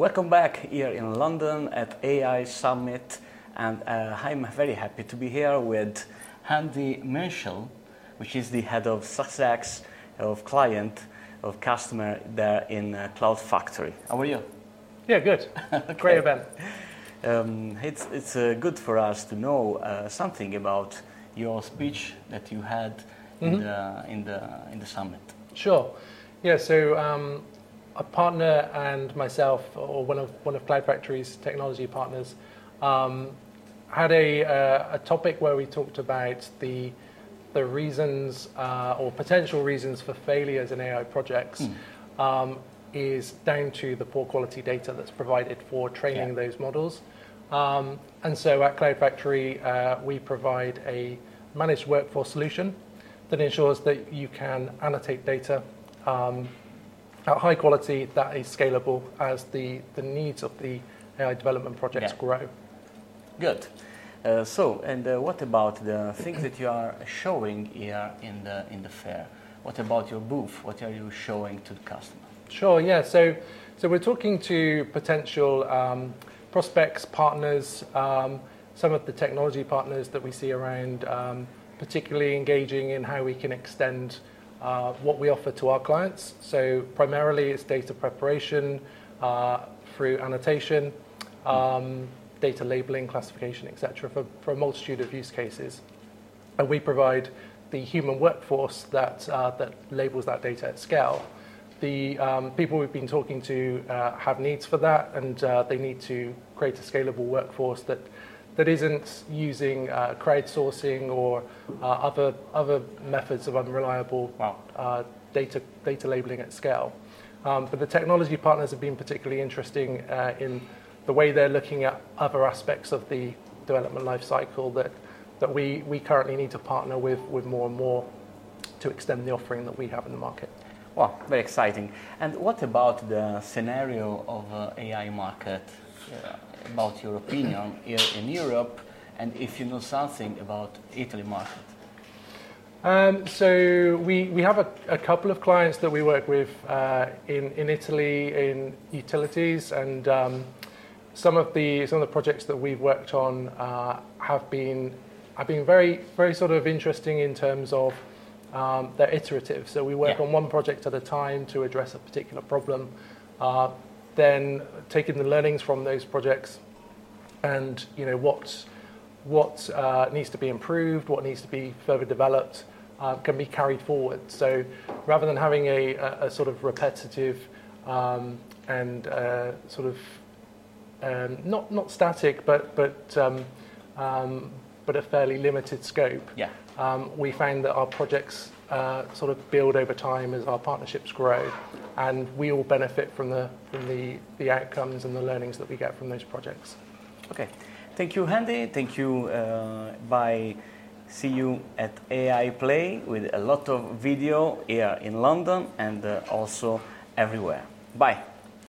Welcome back here in London at AI Summit, and uh, I'm very happy to be here with Andy Menschel, which is the head of success of client of customer there in uh, Cloud Factory. How are you? Yeah, good. Great event. Um, it's it's uh, good for us to know uh, something about your speech that you had in the in the in the summit. Sure. Yeah, so um, a partner and myself, or one of one of Cloud Factory's technology partners, um, had a, uh, a topic where we talked about the the reasons uh, or potential reasons for failures in AI projects um, is down to the poor quality data that's provided for training Yeah. those models. Um, and so at Cloud Factory, uh, we provide a managed workforce solution that ensures that you can annotate data um, at high quality that is scalable as the, the needs of the AI development projects Yeah. grow. Good. Uh, so, and uh, what about the things that you are showing here in the in the fair? What about your booth? What are you showing to the customer? Sure, yeah. So, so we're talking to potential um, prospects, partners, um, some of the technology partners that we see around, um, particularly engaging in how we can extend uh, what we offer to our clients. So, primarily it's data preparation uh, through annotation, um, data labeling, classification, etc., for, for a multitude of use cases. And we provide the human workforce that, uh, that labels that data at scale. The um, people we've been talking to uh, have needs for that, and uh, they need to create a scalable workforce that, that isn't using uh, crowdsourcing or uh, other, other methods of unreliable Wow. uh, data, data labeling at scale. Um, but the technology partners have been particularly interesting uh, in the way they're looking at other aspects of the development life cycle that, that we, we currently need to partner with, with more and more to extend the offering that we have in the market. Wow, very exciting. And what about the scenario of uh, AI market? Uh, about your opinion here in Europe, and if you know something about Italy market. Um, so we, we have a, a couple of clients that we work with uh, in, in Italy in utilities and um, some of the some of the projects that we've worked on uh, have been have been very very sort of interesting in terms of um, they're iterative. So we work Yeah. on one project at a time to address a particular problem, uh, then taking the learnings from those projects and you know what what uh, needs to be improved, what needs to be further developed, uh, can be carried forward. So rather than having a, a, sort of repetitive um, and uh, sort of um, not not static, but but um, um, but a fairly limited scope. Yeah. Um, we found that our projects uh, sort of build over time as our partnerships grow, and we all benefit from the from the, the outcomes and the learnings that we get from those projects. Okay. Thank you, Andy. Thank you. Uh, bye. See you at AI Play with a lot of video here in London and uh, also everywhere. Bye.